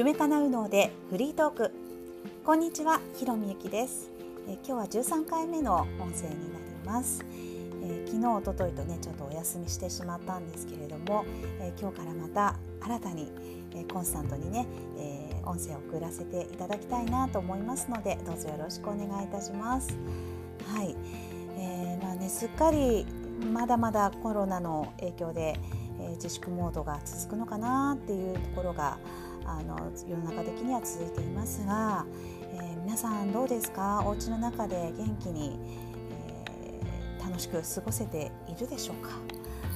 夢叶うのでフリートーク。こんにちはひろみゆきです。え今日は13回目の音声になります。え昨日おとといとねちょっとお休みしてしまったんですけれどもえ今日からまた新たにえコンスタントにね、えー、音声を送らせていただきたいなと思いますのでどうぞよろしくお願いいたします。はい、えー、まあねすっかりまだまだコロナの影響でえ自粛モードが続くのかなっていうところがあの世の中的には続いていますが、えー、皆さんどうですか？お家の中で元気に、えー、楽しく過ごせているでしょうか？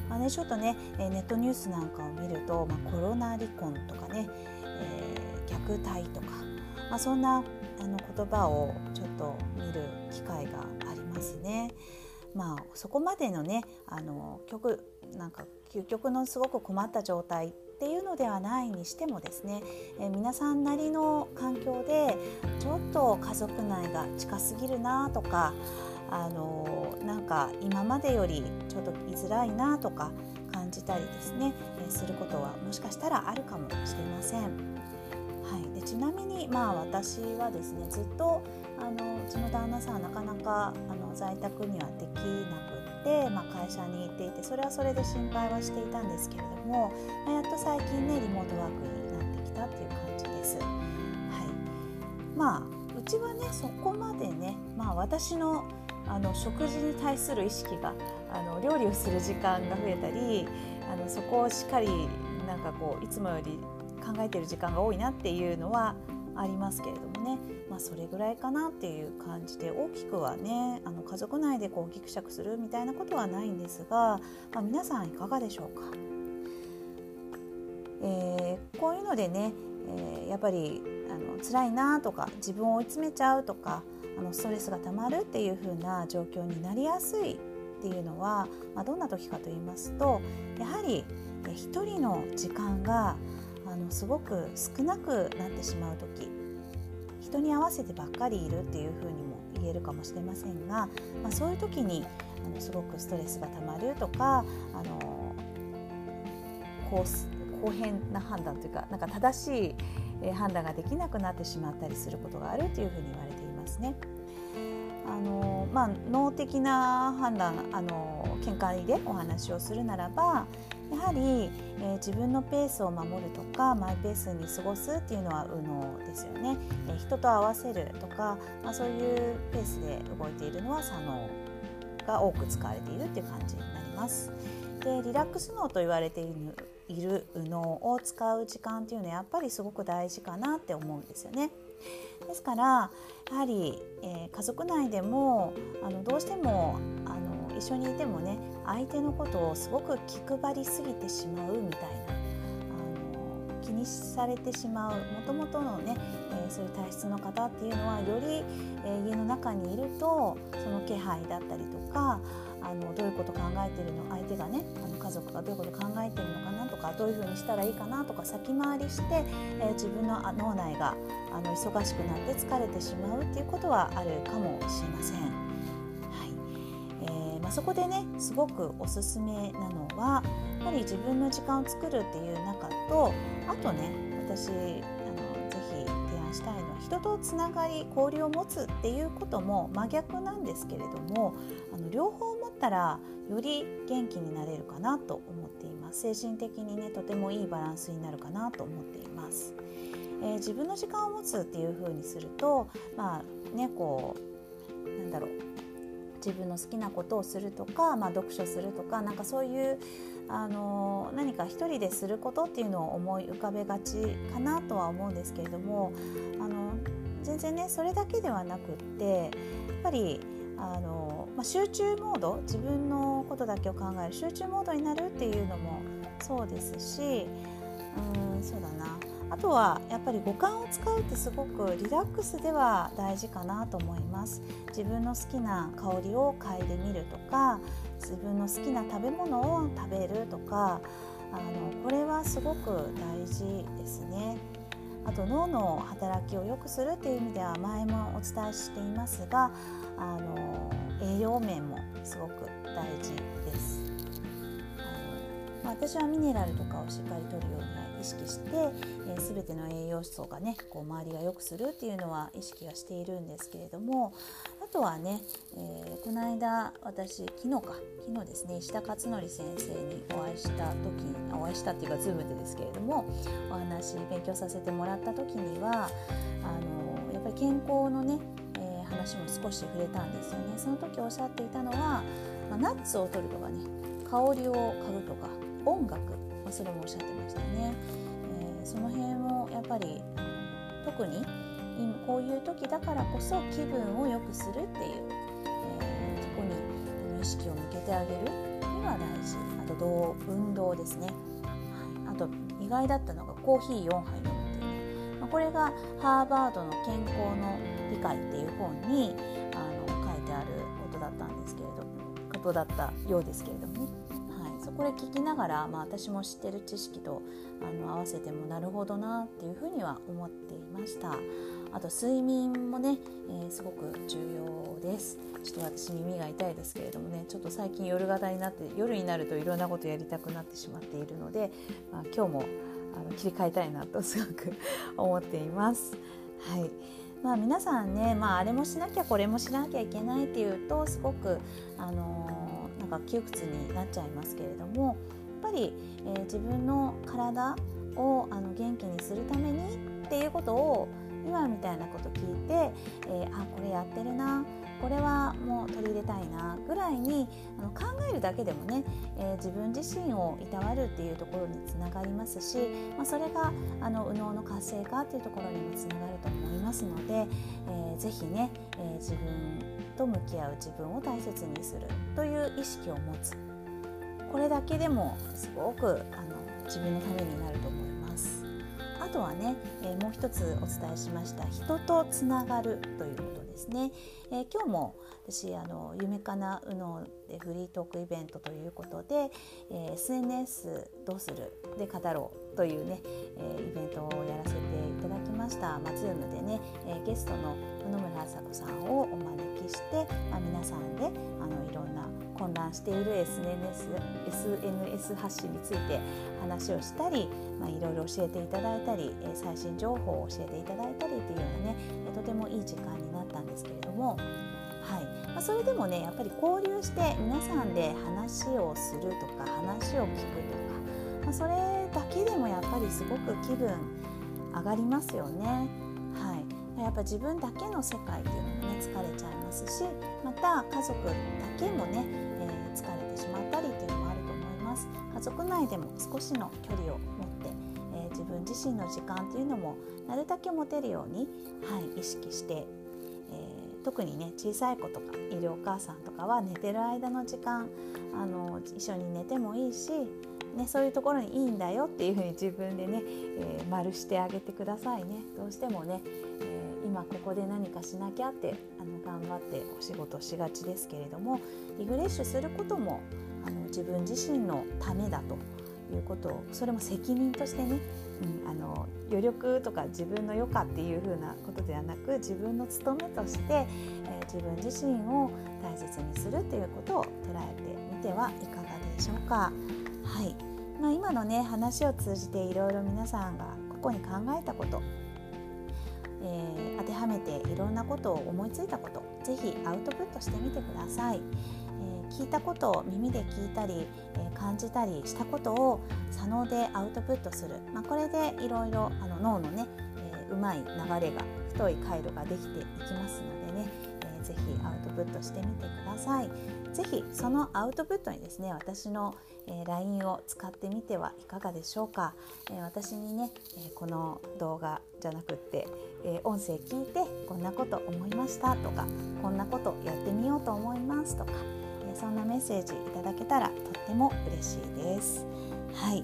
まあね、ちょっとねネットニュースなんかを見ると、まあ、コロナ離婚とかね、えー、虐待とか、まあ、そんなあの言葉をちょっと見る機会がありますね。まあ、そこまでのねあの曲なんか究極のすごく困った状態っていうのではないにしてもですね、え皆さんなりの環境でちょっと家族内が近すぎるなとかあのなんか今までよりちょっと居づらいなとか感じたりですね、えすることはもしかしたらあるかもしれません。はい、でちなみにまあ私はですねずっとあのうちの旦那さんはなかなかあの在宅にはできなくて、まあ、会社に行っていてそれはそれで心配はしていたんですけれども、まあ、やっと最近ねリモートワークになってきたっていう感じです。はい、まあうちはねそこまでね、まあ、私のあの食事に対する意識があの料理をする時間が増えたりあのそこをしっかりなんかこういつもより考えてる時間が多いなっていうのはありますけれどもね、まあ、それぐらいかなっていう感じで大きくはねあの家族内でこうギクシャクするみたいなことはないんですが、まあ、皆さんいかがでしょうか、えー、こういうのでね、えー、やっぱりあの辛いなとか自分を追い詰めちゃうとかあのストレスがたまるっていう風な状況になりやすいっていうのは、まあ、どんな時かと言いますとやはり一人の時間があのすごく少なくなってしまう時人に合わせてばっかりいるっていうふうにも言えるかもしれませんが、まあ、そういう時にあのすごくストレスがたまるとかあの公公平な判断というかなんか正しい判断ができなくなってしまったりすることがあるというふうに言われていますね。あのまあ、脳的な判断あの見解でお話をするならばやはり、えー、自分のペースを守るとかマイペースに過ごすっていうのは右脳ですよね、えー、人と合わせるとか、まあ、そういうペースで動いているのは左脳が多く使われているっていう感じになります。でリラックス脳と言われているいる右脳を使う時間っていうのはやっぱりすごく大事かなって思うんですよね。ですからやはり、えー、家族内でもあのどうしてもあの一緒にいてもね相手のことをすごく気配りすぎてしまうみたいな気にされてしまうもともとのね、えー、そういう体質の方っていうのはより、えー、家の中にいるとその気配だったりとかあのどういうこと考えてるの相手がねあの家族がどういうこと考えてるのかなとかどういうふうにしたらいいかなとか先回りして、えー、自分の脳内があの忙しくなって疲れてしまうっていうことはあるかもしれません。そこでねすごくおすすめなのはやっぱり自分の時間を作るっていう中とあとね私あのぜひ提案したいのは人とつながり交流を持つっていうことも真逆なんですけれどもあの両方持ったらより元気になれるかなと思っています精神的にねとてもいいバランスになるかなと思っています。えー、自分の時間を持つっていう風にするとまあねこうなんだろう自分の好きなことをするとか、まあ、読書するとかなんかそういうあの何か一人ですることっていうのを思い浮かべがちかなとは思うんですけれどもあの全然ねそれだけではなくってやっぱりあの、まあ、集中モード自分のことだけを考える集中モードになるっていうのもそうですしうんそうだな。あとはやっぱり五感を使うってすごくリラックスでは大事かなと思います自分の好きな香りを嗅いでみるとか自分の好きな食べ物を食べるとかあのこれはすごく大事ですねあと脳の働きを良くするっていう意味では前もお伝えしていますがあの栄養面もすごく大事です。まあ、私はミネラルとかをしっかりとるように意識して、えー、全ての栄養素がねこう周りが良くするっていうのは意識はしているんですけれどもあとはね、えー、この間私昨日か昨日ですね石田勝則先生にお会いした時にお会いしたっていうか Zoom でですけれどもお話勉強させてもらった時にはあのやっぱり健康のね、え、話も少し触れたんですよね。その時おっしゃっていたのは、まあ、ナッツを取るとかね香りを嗅ぐとか音楽、まあ、それもおっしゃってましたね、えー、その辺もやっぱり特にこういう時だからこそ気分を良くするっていう、えー、とこに意識を向けてあげるっていうのは大事。あと運動ですね、あと意外だったのがコーヒー4杯飲むっていう。ね、まあ、これがハーバードの健康の理解っていう本にあの書いてあることだったんですけれどことだったようですけれどもね。そこれ聞きながら、まあ、私も知ってる知識とあの合わせてもなるほどなっていうふうには思っていました。あと睡眠もね、えー、すごく重要です。ちょっと私耳が痛いですけれどもねちょっと最近夜型になって夜になるといろんなことやりたくなってしまっているので、まあ、今日もあの切り替えたいなとすごく思っています。はい。まあ、皆さんね、まあ、あれもしなきゃこれもしなきゃいけないっていうとすごく、あの窮屈になっちゃいますけれどもやっぱり、えー、自分の体をあの元気にするためにっていうことを今みたいなこと聞いて、えー、あこれやってるなこれはもう取り入れたいなぐらいにあの考えるだけでもね、えー、自分自身をいたわるっていうところにつながりますし、まあ、それがあの右脳の活性化っていうところにもつながると思いますので、えー、ぜひね、えー、自分と向き合う自分を大切にするという意識を持つこれだけでもすごくあの自分のためになると思います。あとはね、えもう一つお伝えしました人とつながるということですね。えー、今日も私あの夢かなうのでフリートークイベントということで、えー、SNS どうするで語ろうというね、えー、イベントをやらせていただきました。まあ、Zoom でね、えゲストの野村麻子さんをお招きして、まあ、皆さんであのいろんな混乱している SNS, SNS 発信について話をしたり、まあ、いろいろ教えていただいたり最新情報を教えていただいたりというようなねとてもいい時間になったんですけれども、はいまあ、それでもねやっぱり交流して皆さんで話をするとか話を聞くとか、まあ、それだけでもやっぱりすごく気分上がりますよね。はいやっぱ自分だけの世界っていうのもね疲れちゃいますしまた家族だけもね、えー、疲れてしまったりっていうのもあると思います。家族内でも少しの距離を持って、えー、自分自身の時間っていうのもなるだけ持てるように、はい、意識して、えー、特にね小さい子とかいるお母さんとかは寝てる間の時間あの一緒に寝てもいいしね、そういうところにいいんだよっていうふうに自分でね、えー、丸してあげてくださいね。どうしてもね、え今ここで何かしなきゃってあの頑張ってお仕事しがちですけれどもリフレッシュすることもあの自分自身のためだということをそれも責任としてね、うん、あの余力とか自分の余暇っていうふうなことではなく自分の務めとして、えー、自分自身を大切にするということを捉えてみてはいかがでしょうか。はいまあ、今のね話を通じていろいろ皆さんがここに考えたことえー、当てはめていろんなことを思いついたことぜひアウトプットしてみてください、えー、聞いたことを耳で聞いたり、えー、感じたりしたことを左脳でアウトプットする、まあ、これでいろいろあの脳のね、えうまい流れが太い回路ができていきますので、ぜひアウトプットしてみてください。ぜひそのアウトプットにですね私の、LINE を使ってみてはいかがでしょうか、私にね、この動画じゃなくって、音声聞いてこんなこと思いましたとかこんなことやってみようと思いますとか、そんなメッセージいただけたらとっても嬉しいです。はい、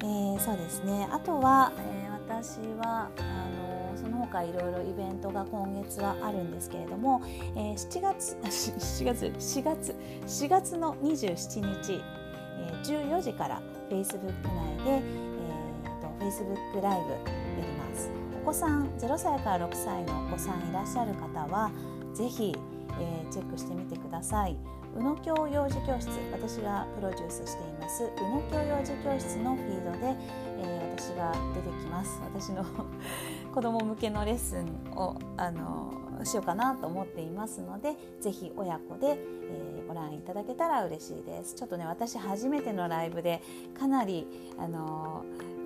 えー、そうですね。あとは、え私はあのその他いろいろイベントが今月はあるんですけれども、えー、7月7月4月4月の27日、えー、14時から Facebook 内で、えーと、Facebook ライブやります。お子さん0歳から6歳のお子さんいらっしゃる方はぜひ、えー、チェックしてみてください。宇野教幼児教室私がプロデュースしています宇野教幼児教室のフィードで、ます。私の 子ども向けのレッスンをあのしようかなと思っていますのでぜひ親子で、えー、ご覧いただけたら嬉しいです。ちょっとね私初めてのライブでかなりあの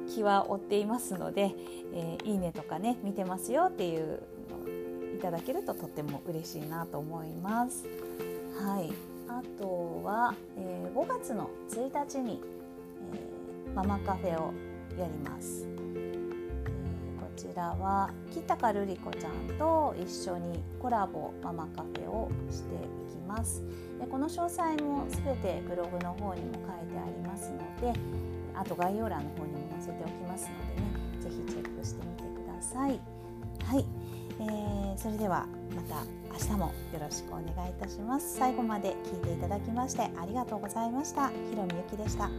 気は追っていますので、えー、いいねとかね見てますよっていうのをいただけるととっても嬉しいなと思います。はい。あとは、えー、5月の1日に、え、ママカフェをやります、ちらは北かるりこちゃんと一緒にコラボママカフェをしていきます。でこの詳細もすべてブログの方にも書いてありますのであと概要欄の方にも載せておきますのでね是非チェックしてみてください。はい、えー、それではまた明日もよろしくお願いいたします。最後まで聞いていただきましてありがとうございました。ひろみゆきでした。